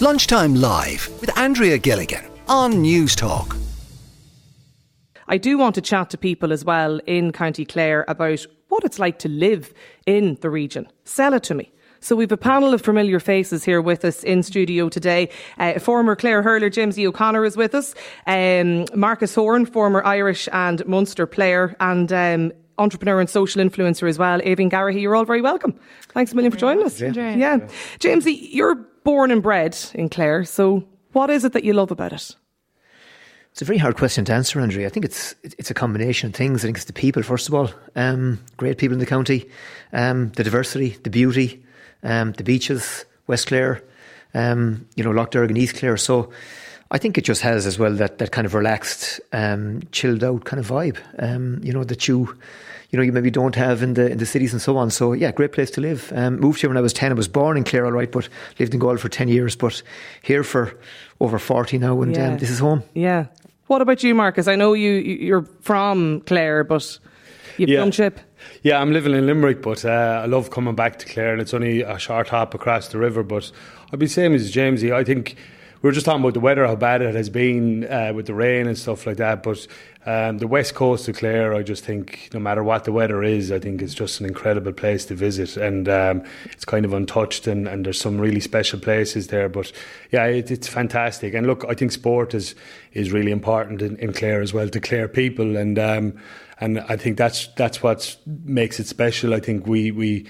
Lunchtime Live with Andrea Gilligan on Newstalk. I do want to chat to people as well in County Clare about what it's like to live in the region. Sell it to me. So we've a panel of familiar faces here with us in studio today. Uh, former Clare hurler Jamesie O'Connor is with us. Um, Marcus Horan, former Irish and Munster player, and um, entrepreneur and social influencer as well. Aoibhinn Garrihy, you're all very welcome. Thanks a million for joining us. Yeah. yeah. Jamesie, you're born and bred in Clare. So what is it that you love about it? It's a very hard question to answer, Andrea. I think it's it's a combination of things. I think it's the people, first of all. Um, great people in the county, um, the diversity, the beauty, um, the beaches, West Clare, um, you know, Lough Derg and East Clare. So I think it just has as well that, that kind of relaxed, um, chilled out kind of vibe, um, you know, that you, you know, you maybe don't have in the in the cities and so on. So yeah, great place to live. Um, moved here when I was ten. I was born in Clare, all right, but lived in Galway for ten years. But here for over forty now, and Yeah. um, this is home. Yeah. What about you, Marcus? I know you you- you're from Clare, but you've Yeah. done ship. Yeah, I'm living in Limerick, but uh, I love coming back to Clare, and it's only a short hop across the river. But I'd be same as Jamesie. I think we were just talking about the weather, how bad it has been uh, with the rain and stuff like that. But um, the west coast of Clare, I just think no matter what the weather is, I think it's just an incredible place to visit, and um, it's kind of untouched, and, and there's some really special places there. But yeah, it, it's fantastic. And look, I think sport is is really important in, in Clare as well to Clare people, and um, and I think that's that's what makes it special. I think we we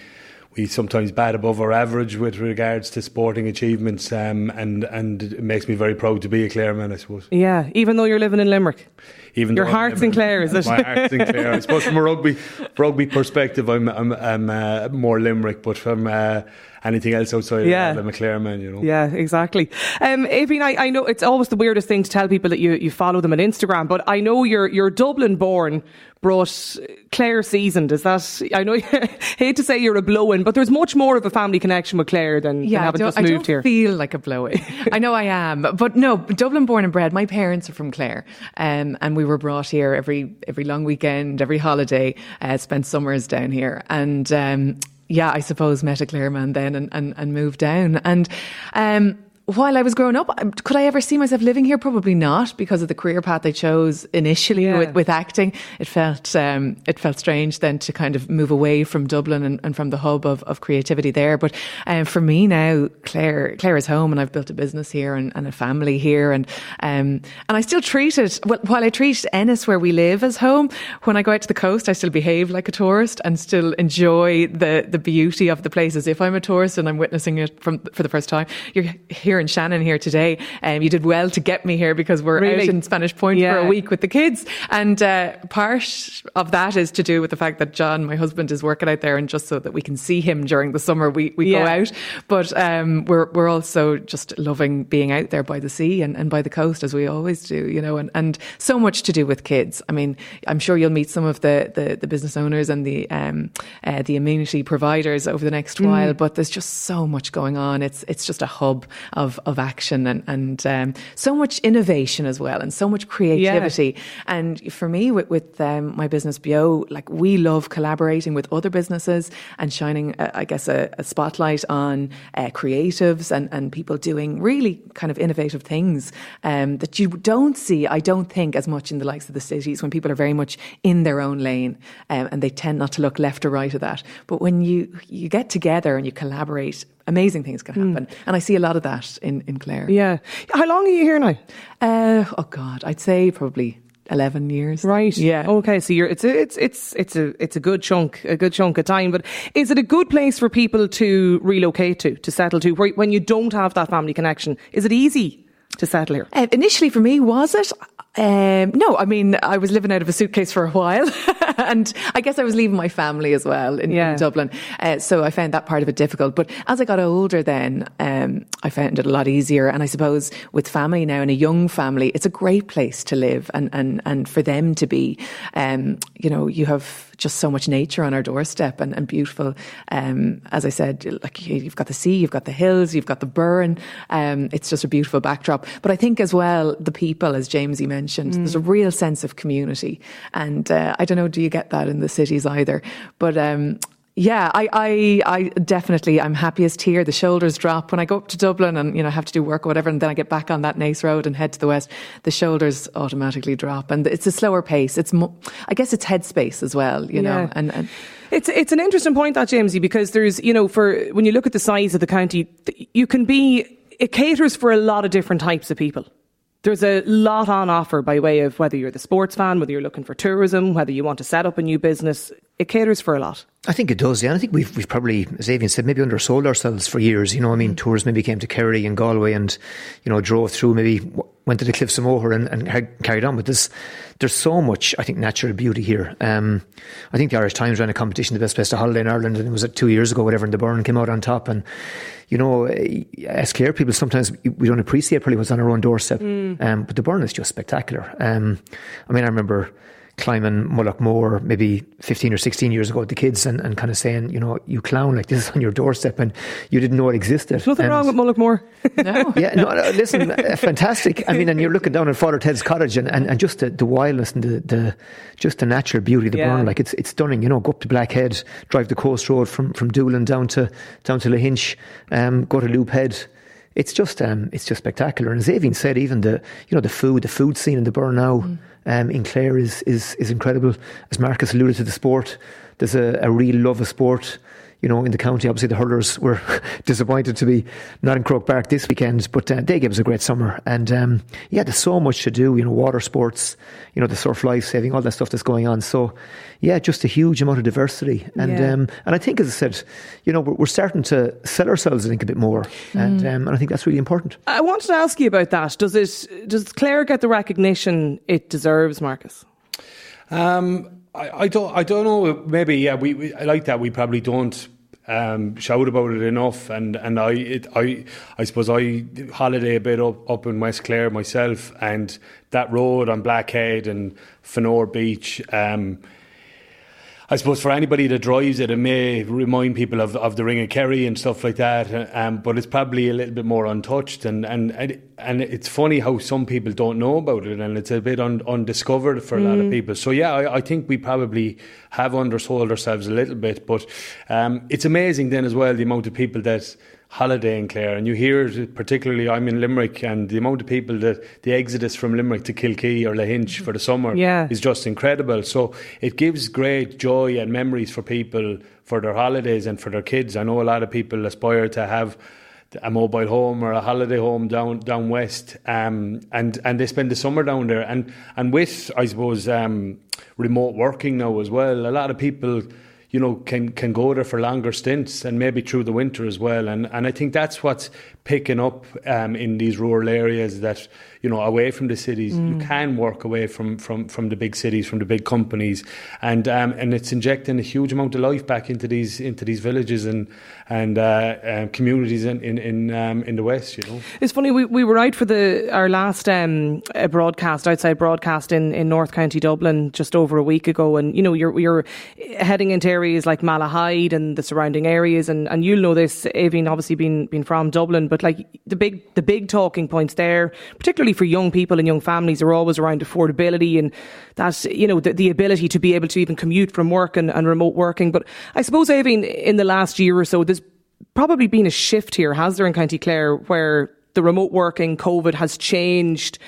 we sometimes bat above our average with regards to sporting achievements, um, and and it makes me very proud to be a Clareman, I suppose. Yeah, even though you're living in Limerick. Even Your though I'm heart's never- in Clare, is it? My heart's in Clare. I suppose from a rugby rugby perspective, I'm I'm, I'm uh, more Limerick, but from uh, anything else outside Yeah. of that, I'm you know. Yeah, exactly. Um, Aoibhinn, I, I know it's always the weirdest thing to tell people that you, you follow them on Instagram, but I know you're you're Dublin born, brought Clare seasoned. Is that? I know. hate to say you're a blow-in, but there's much more of a family connection with Clare than, than Yeah, I having don't, just I don't here. feel like a blow-in. I know I am, but no, Dublin born and bred. My parents are from Clare, um, and we were brought here every every long weekend, every holiday. Uh, spent summers down here, and um, yeah, I suppose met a Clare man then and, and, and moved down. And um, while I was growing up, um, could I ever see myself living here? Probably not, because of the career path I chose initially Yeah. with, with acting. It felt um, it felt strange then to kind of move away from Dublin and, and from the hub of, of creativity there. But um, for me now, Claire, Clare is home, and I've built a business here and, and a family here, and um, and I still treat it well, while I treat Ennis where we live as home. When I go out to the coast, I still behave like a tourist and still enjoy the the beauty of the place as if I'm a tourist and I'm witnessing it from for the first time. You're here in Shannon here today, um, you did well to get me here because we're Really? out in Spanish Point Yeah. for a week with the kids. And uh, part of that is to do with the fact that John, my husband, is working out there, and just so that we can see him during the summer, we, we go out. But um, we're we're also just loving being out there by the sea and, and by the coast as we always do, you know, and, and so much to do with kids. I mean, I'm sure you'll meet some of the the, the business owners and the um, uh, the amenity providers over the next while, but there's just so much going on. It's it's just a hub of of action and and um, so much innovation as well, and so much creativity. And for me, with, with um, my business Bio, like we love collaborating with other businesses and shining, uh, I guess, a, a spotlight on uh, creatives and, and people doing really kind of innovative things um, that you don't see, I don't think, as much in the likes of the cities when people are very much in their own lane um, and they tend not to look left or right of that. But when you you get together and you collaborate, amazing things can happen. And I see a lot of that in, in Clare. Yeah. How long are you here now? Uh, oh God, I'd say probably eleven years. Right. Yeah. Okay. So you're it's a, it's it's it's a it's a good chunk a good chunk of time. But is it a good place for people to relocate to to settle to where, when you don't have that family connection? Is it easy to settle here? Uh, initially, for me, was it? Um, no, I mean, I was living out of a suitcase for a while, and I guess I was leaving my family as well in, Yeah. in Dublin. Uh, so I found that part of it difficult. But as I got older, then um, I found it a lot easier. And I suppose with family now and a young family, it's a great place to live, and and and for them to be. Um, you know, you have just so much nature on our doorstep and, and beautiful. Um, as I said, like you- you've got the sea, you've got the hills, you've got the Burren. Um, it's just a beautiful backdrop. But I think as well, the people, as Jamesie mentioned, there's a real sense of community. And uh, I don't know, do you get that in the cities either? But um, Yeah, I, I, I definitely, I'm happiest here. The shoulders drop when I go up to Dublin and, you know, have to do work or whatever. And then I get back on that Naas Road and head to the west. The shoulders automatically drop and it's a slower pace. It's, mo- I guess it's headspace as well, you know, Yeah. and, and It's it's an interesting point that Jamesie because there's you know for when you look at the size of the county, you can be it caters for a lot of different types of people. There's a lot on offer by way of whether you're the sports fan, whether you're looking for tourism, whether you want to set up a new business. It caters for a lot. I think it does, yeah. I think we've we've probably, as Aoibhinn said, maybe undersold ourselves for years. You know, I mean, tours maybe came to Kerry and Galway, and you know, drove through, maybe went to the Cliffs of Moher and, and carried on. But there's there's so much, I think, natural beauty here. Um, I think the Irish Times ran a competition, the best place to holiday in Ireland, and it was uh, two years ago, whatever, and the Burren came out on top. And you know, eh, as Clare people, sometimes we don't appreciate probably what's on our own doorstep. Um, but the Burren is just spectacular. Um, I mean, I remember climbing Mullaghmore maybe 15 or 16 years ago with the kids and, and kind of saying, you know, you clown, like this is on your doorstep and you didn't know it existed. Nothing And- wrong with Mullaghmore. no. yeah, no, no listen, uh, fantastic. I mean, and you're looking down at Father Ted's cottage and, and, and just the, the wildness and the, the just the natural beauty of the Yeah. Burren. Like it's it's stunning. You know, go up to Blackhead, drive the coast road from, from Doolin down to down to Lahinch, um, go to Loop Head. It's just um, it's just spectacular. And as Aoibhinn said, even the you know the food, the food scene in the Burren now um, in Clare is, is is incredible. As Marcus alluded to, the sport. There's a, a real love of sport you know, in the county. Obviously, the hurlers were disappointed to be not in Croke Park this weekend, but uh, they gave us a great summer. And um, yeah, there's so much to do, you know, water sports, you know, the surf life saving, all that stuff that's going on. So yeah, just a huge amount of diversity. And Yeah. um, and I think, as I said, you know, we're, we're starting to sell ourselves, I think, a bit more. And, um, and I think that's really important. I wanted to ask you about that. Does it does Clare get the recognition it deserves, Marcus? Um, I, I don't. I don't know. Maybe yeah. We, we I like that. We probably don't um, shout about it enough. And and I it, I I suppose I holiday a bit up up in West Clare myself, and that road on Blackhead and Fanore Beach. Um, I suppose for anybody that drives it, it may remind people of, of the Ring of Kerry and stuff like that. Um, but it's probably a little bit more untouched, and and and it's funny how some people don't know about it, and it's a bit un, undiscovered for a lot of people. So yeah, I, I think we probably have undersold ourselves a little bit, but um, it's amazing then as well the amount of people that holiday in Clare, and you hear it, particularly I'm in Limerick, and the amount of people that the exodus from Limerick to Kilkee or Lahinch for the summer Yeah. is just incredible. So it gives great joy and memories for people for their holidays and for their kids. I know a lot of people aspire to have a mobile home or a holiday home down down west, um, and and they spend the summer down there. And and with I suppose um, remote working now as well, a lot of people. You know, can can go there for longer stints and maybe through the winter as well, and and I think that's what's picking up um, in these rural areas that you know away from the cities you can work away from from from the big cities from the big companies and um, and it's injecting a huge amount of life back into these into these villages and and uh, um, communities in in in, um, in the west you know It's funny, we, we were out for the our last um, uh, broadcast, outside broadcast in, in North County Dublin just over a week ago. And, you know, you're, you're heading into areas like Malahide and the surrounding areas. And, and you'll know this, Aoibhinn, obviously being, being from Dublin. But like the big, the big talking points there, particularly for young people and young families, are always around affordability and that, you know, the, the ability to be able to even commute from work and, and remote working. But I suppose, Aoibhinn, in the last year or so, there's probably been a shift here, has there, in County Clare, where the remote working, COVID has changed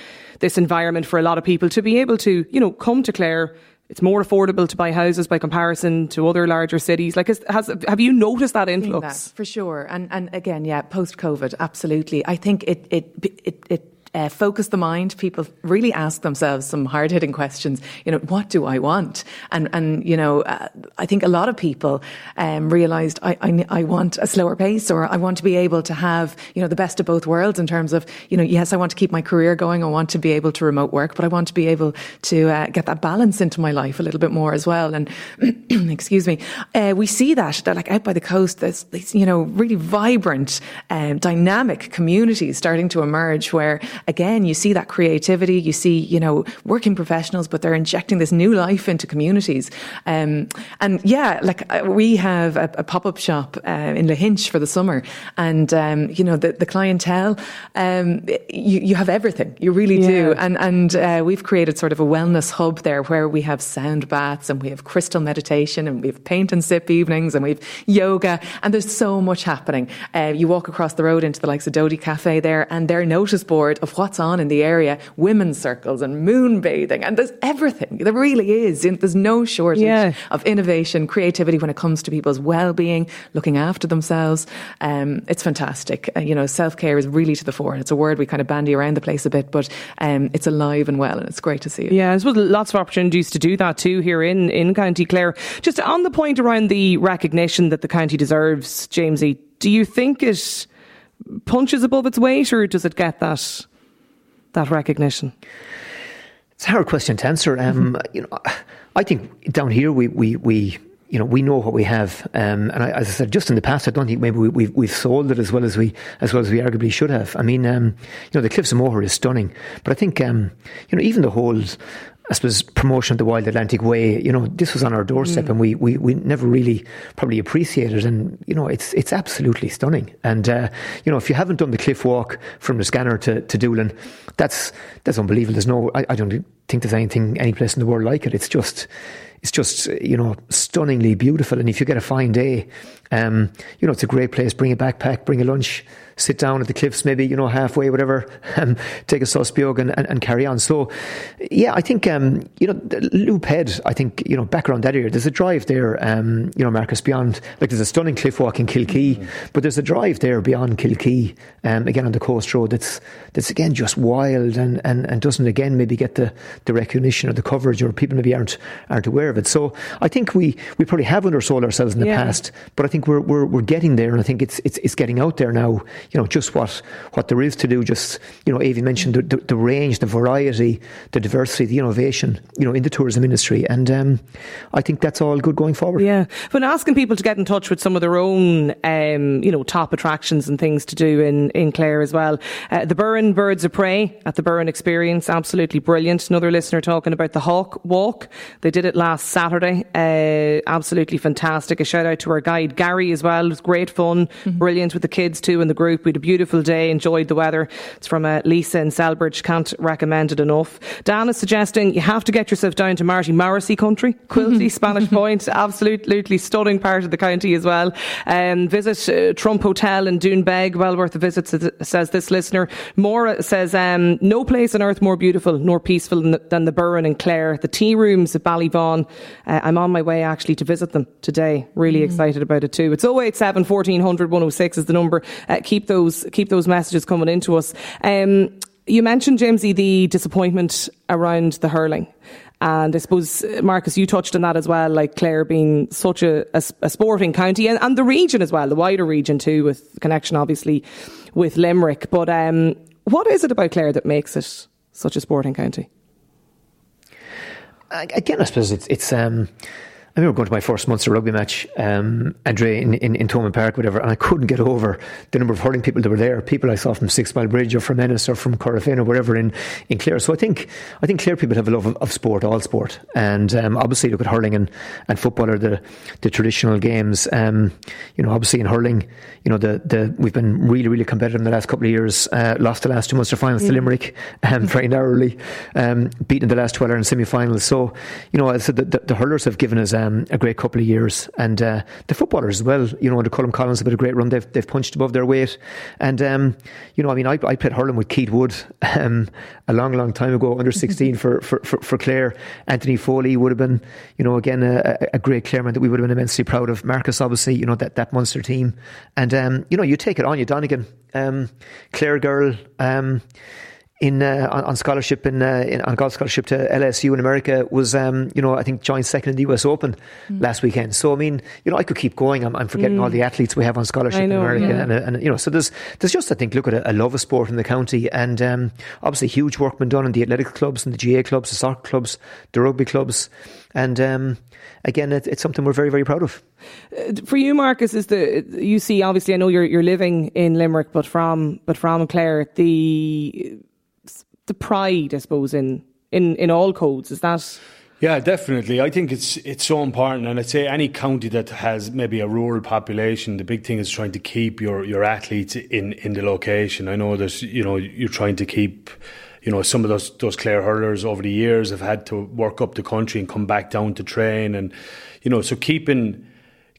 this environment for a lot of people to be able to, you know, come to Clare. It's more affordable to buy houses by comparison to other larger cities. Like, has, has have you noticed that influx? that, for sure. And and again, yeah, post COVID, absolutely. I think it it it it. Uh, focus the mind. People really ask themselves some hard hitting questions. You know, what do I want? And and you know, uh, I think a lot of people um, realised I, I I want a slower pace, or I want to be able to have you know the best of both worlds in terms of you know, yes, I want to keep my career going. I want to be able to remote work, but I want to be able to uh, get that balance into my life a little bit more as well. And excuse me, uh, we see that that like out by the coast, there's these you know really vibrant, um, dynamic communities starting to emerge where again, you see that creativity, you see, you know, working professionals, but they're injecting this new life into communities. Um, and yeah, like uh, we have a, a pop up shop uh, in Lahinch for the summer, and um, you know the, the clientele, um, you, you have everything, you really yeah. do, and and uh, we've created sort of a wellness hub there where we have sound baths and we have crystal meditation and we have paint and sip evenings and we have yoga, and there's so much happening. Uh, you walk across the road into the likes of Dodie Cafe there, and their notice board of what's on in the area, women's circles and moon bathing, and there's everything. There really is. There's no shortage yeah. of innovation, creativity when it comes to people's well-being, looking after themselves. Um, it's fantastic. Uh, you know, self-care is really to the fore, and it's a word we kind of bandy around the place a bit, but um, it's alive and well, and it's great to see it. Yeah, I suppose lots of opportunities to do that too here in in County Clare. Just on the point around the recognition that the county deserves, Jamesie, do you think it punches above its weight, or does it get that that recognition? It's a hard question to answer. Um, mm-hmm. You know, I think down here we we we you know, we know what we have, um, and I, as I said, just in the past, I don't think maybe we, have we've, we've sold it as well as we as well as we arguably should have. I mean, um, you know, the Cliffs of Moher is stunning, but I think um, you know even the whole I suppose, promotion of the Wild Atlantic Way, you know, this was on our doorstep mm. and we, we, we never really probably appreciated And, you know, it's it's absolutely stunning. And, uh, you know, if you haven't done the cliff walk from Liscannor to, to Doolin, that's, that's unbelievable. There's no, I, I don't think there's anything, any place in the world like it. It's just, it's just, you know, stunningly beautiful. And if you get a fine day, um, you know, it's a great place. Bring a backpack, bring a lunch, sit down at the cliffs, maybe, you know, halfway, whatever, um, take a sauce and, and, and, carry on. So, yeah, I think, um, you know, the Loop Head, I think, you know, back around that area, there's a drive there, um, you know, Marcus, beyond, like there's a stunning cliff walk in Kilkee, mm-hmm. but there's a drive there beyond Kilkee, um, again on the coast road that's, that's again just wild and, and, and doesn't again maybe get the, the recognition or the coverage or people maybe aren't, aren't aware of it. So I think we, we probably have undersold ourselves in the yeah. past, but I think we're, we're, we're getting there and I think it's, it's, it's getting out there now you know, just what, what there is to do. Just, you know, Avi mentioned the, the, the range, the variety, the diversity, the innovation, you know, in the tourism industry. And um, I think that's all good going forward. Yeah. when asking people to get in touch with some of their own, um, you know, top attractions and things to do in, in Clare as well. Uh, the Burren Birds of Prey at the Burren Experience, absolutely brilliant. Another listener talking about the Hawk Walk. They did it last Saturday. Uh, absolutely fantastic. A shout out to our guide, Gary, as well. It was great fun, mm-hmm. brilliant with the kids too in the group. We had a beautiful day, enjoyed the weather. It's from uh, Lisa in Celbridge. Can't recommend it enough. Dan is suggesting you have to get yourself down to Marty Morrissey country, Quilty, Spanish Point. Absolutely stunning part of the county as well. Um, visit uh, Trump Hotel in Doonbeg. Well worth a visit, says this listener. Maura says, um, no place on earth more beautiful nor peaceful than the Burren and Clare. The tea rooms at Ballyvaughan. Uh, I'm on my way actually to visit them today. Really mm. excited about it too. It's 087 1400 106 is the number. Uh, keep those keep those messages coming into us. Um, you mentioned Jamesie the disappointment around the hurling. And I suppose, Marcus, you touched on that as well, like Clare being such a, a, a sporting county and, and, the region as well, the wider region too, with connection obviously with Limerick. But um, what is it about Clare that makes it such a sporting county? Again, I suppose it's, it's um, I remember going to my first Munster rugby match, um, Andre, in, in, in Thomond Park, whatever, and I couldn't get over the number of hurling people that were there. People I saw from Sixmilebridge or from Ennis or from Corofin or wherever in, in Clare. So I think I think Clare people have a love of, of sport, all sport. And um, obviously, look at hurling and, and football are the, the traditional games. Um, you know, obviously in hurling, you know, the, the we've been really, really competitive in the last couple of years. Uh, lost the last two Munster finals to Limerick um, very narrowly, um, beaten the last 12 in semi finals. So, you know, so the, the, the hurlers have given us um, a great couple of years. And uh, the footballers as well, you know, the Colm Collins have had a great run. They've, they've punched above their weight. And, um, you know, I mean, I, I played hurling with Keith Wood um, a long, long time ago, under 16 for, for, for, for, Clare. Anthony Foley would have been, you know, again, a, a great Clareman that we would have been immensely proud of. Marcus, obviously, you know, that, that Munster team. And, um, you know, you take it on you, Donegan, um, Clare girl, um, in uh, on, on, scholarship in, uh, in, on golf scholarship to LSU in America was um, you know I think joined second in the US Open mm. last weekend. So I mean you know I could keep going. I'm, I'm forgetting mm. all the athletes we have on scholarship know, in America, yeah. and, and, you know so there's there's just I think look at a, a love of sport in the county, and um, obviously huge work been done in the athletic clubs and the GAA clubs, the soccer clubs, the rugby clubs, and um, again it, it's something we're very very proud of. Uh, for you, Marcus, is the you see obviously I know you're you're living in Limerick, but from but from Clare the the pride, I suppose, in in in all codes. Is that? Yeah, definitely. I think it's it's so important, and I'd say any county that has maybe a rural population, the big thing is trying to keep your, your athletes in, in the location. I know that you know you're trying to keep, you know, some of those those Clare hurlers over the years have had to work up the country and come back down to train, and you know, so keeping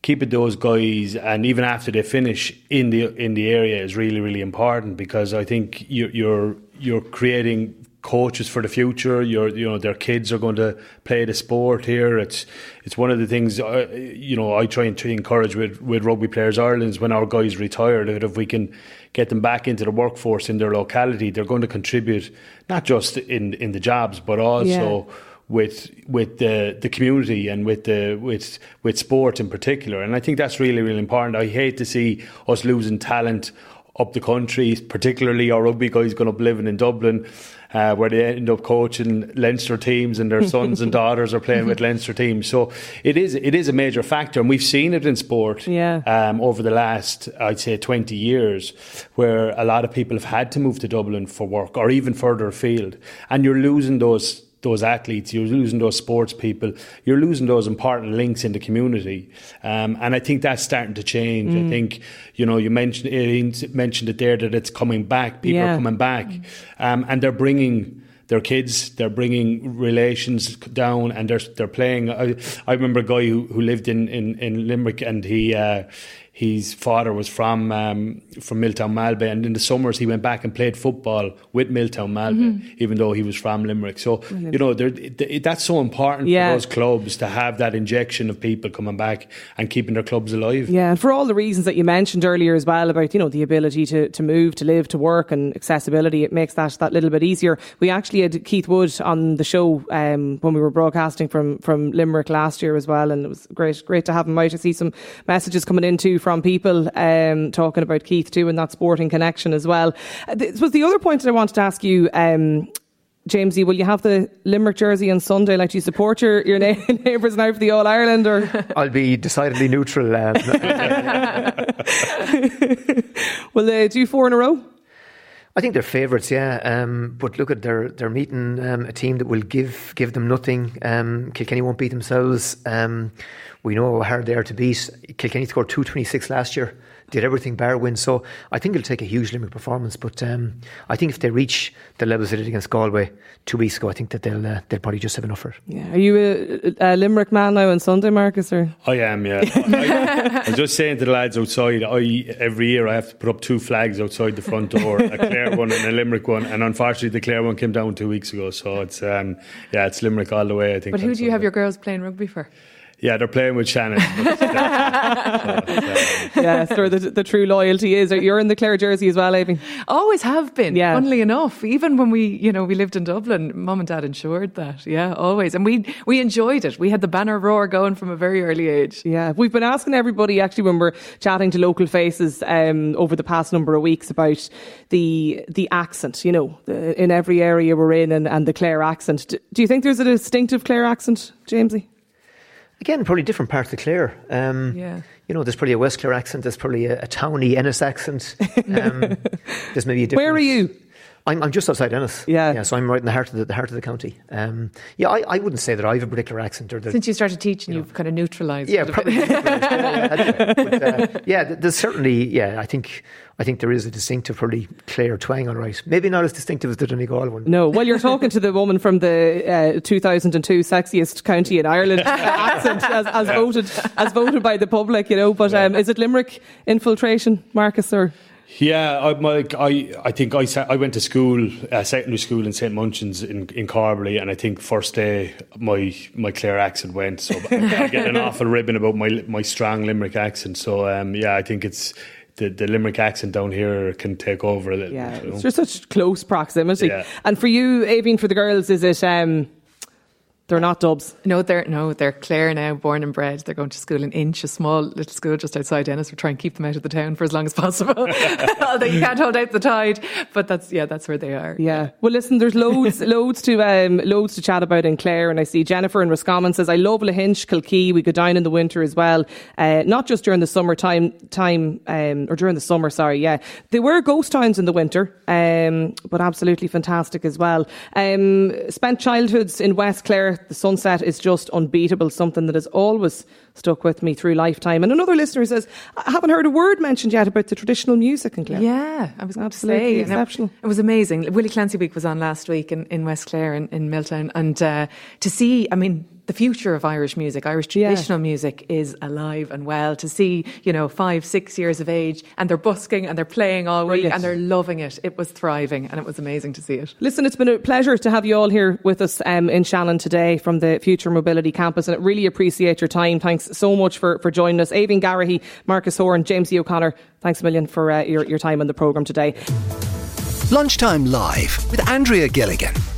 keeping those guys and even after they finish in the in the area is really really important because I think you're you're, you're creating coaches for the future. Your, you know, their kids are going to play the sport here. It's, it's one of the things, uh, you know, I try and to encourage with, with Rugby Players Ireland when our guys retire that if we can get them back into the workforce in their locality, they're going to contribute not just in, in the jobs, but also. Yeah. With with the the community and with the with with sport in particular, and I think that's really really important. I hate to see us losing talent up the country, particularly our rugby guys going up living in Dublin uh, where they end up coaching Leinster teams and their sons and daughters are playing with Leinster teams. So it is it is a major factor, and we've seen it in sport yeah. um, over the last I'd say twenty years, where a lot of people have had to move to Dublin for work or even further afield, and you're losing those those athletes, you're losing those sports people, you're losing those important links in the community. Um, and I think that's starting to change. Mm. I think, you know, you mentioned it, mentioned it there that it's coming back. People yeah. are coming back, um, and they're bringing their kids, they're bringing relations down, and they're they're playing. I, I remember a guy who, who lived in, in, in Limerick, and he uh, his father was from um, from Milltown Malbay, and in the summers he went back and played football with Milltown Malbay, mm-hmm. even though he was from Limerick. So you know, that's so important yeah. for those clubs to have that injection of people coming back and keeping their clubs alive. Yeah, and for all the reasons that you mentioned earlier as well about you know the ability to, to move, to live, to work, and accessibility, it makes that that little bit easier. We actually had Keith Wood on the show um, when we were broadcasting from from Limerick last year as well, and it was great great to have him out. to see some messages coming in too from people um, talking about Keith too and that sporting connection as well. Uh, this was the other point that I wanted to ask you. Um, Jamesie, will you have the Limerick jersey on Sunday? Like, do you support your, your neighbours now for the All Ireland? Or I'll be decidedly neutral. Um, will they do four in a row? I think they're favourites, yeah. Um, but look at they're they're meeting um, a team that will give give them nothing. Um, Kilkenny won't beat themselves. Um, we know how hard they are to beat. Kilkenny scored 226 last year, did everything bar win. So I think it'll take a huge Limerick performance. But um, I think if they reach the levels they did against Galway two weeks ago, I think that they'll uh, they'll probably just have enough for it. Yeah. Are you a, a Limerick man now on Sunday, Marcus? Or? I am, yeah. I, am just saying to the lads outside, I every year I have to put up two flags outside the front door, a Clare one and a Limerick one. And unfortunately, the Clare one came down two weeks ago. So it's, um, yeah, it's Limerick all the way, I think. But who do you have your girls playing rugby for? Yeah, they're playing with Shannon. yeah, so the, the true loyalty is. You're in the Clare jersey as well, Aoibhinn? Always have been, yeah. funnily enough. Even when we, you know, we lived in Dublin, mum and dad ensured that. Yeah, always. And we we enjoyed it. We had the banner roar going from a very early age. Yeah, we've been asking everybody actually when we're chatting to local faces um, over the past number of weeks about the the accent, you know, the, in every area we're in and, and the Clare accent. Do, do you think there's a distinctive Clare accent, Jamesie? Again, probably different parts of Clare. Um, yeah. You know, there's probably a West Clare accent. There's probably a, a towny Ennis accent. Um, there's maybe a different. Where are you? I'm, I'm just outside Ennis. Yeah. Yeah. So I'm right in the heart of the, the heart of the county. Um, yeah, I, I wouldn't say that I have a particular accent. Or that, Since you started teaching, you have kind of neutralised. Yeah, probably. yeah, but, uh, yeah, there's certainly. Yeah, I think I think there is a distinctive, probably Clare twang on right. Maybe not as distinctive as the Donegal one. No, well, you're talking to the woman from the uh, 2002 sexiest county in Ireland accent as, as voted as voted by the public, you know. But um, is it Limerick infiltration, Marcus, or? Yeah, I, I, I think I, I went to school, uh, secondary school in St Munchins in, in Corbally, and I think first day my my Clare accent went. So I get an awful ribbon about my my strong Limerick accent. So um, yeah, I think it's the, the Limerick accent down here can take over a little. Yeah, you know? it's just such close proximity. Yeah. And for you, Aoibhinn, for the girls, is it? Um, They're not dubs. No, they're no, they're Clare now, born and bred. They're going to school in Inch, a small little school just outside Ennis. We're trying to keep them out of the town for as long as possible. Although you can't hold out the tide, but that's yeah, that's where they are. Yeah. Well, listen, there's loads, loads to um, loads to chat about in Clare, and I see Jennifer in Roscommon says I love Lahinch, Kilkee. We go down in the winter as well, uh, not just during the summer time, time um, or during the summer. Sorry, yeah, they were ghost towns in the winter, um, but absolutely fantastic as well. Um, spent childhoods in West Clare the sunset is just unbeatable, something that has always stuck with me through lifetime. And another listener says, I haven't heard a word mentioned yet about the traditional music in Clare. Yeah, I was going absolutely to say, exceptional. It, it, was amazing. Willie Clancy Week was on last week in, in West Clare in, in Milltown, and uh, to see, I mean, the future of Irish music, Irish traditional yeah. music is alive and well. To see, you know, five, six years of age and they're busking and they're playing all Brilliant. week and they're loving it. It was thriving and it was amazing to see it. Listen, it's been a pleasure to have you all here with us um, in Shannon today from the Future Mobility Campus and I really appreciate your time. Thanks so much for, for joining us. Aoibhinn Garrihy, Marcus Horan, James E. O'Connor, thanks a million for uh, your, your time on the programme today. Lunchtime Live with Andrea Gilligan.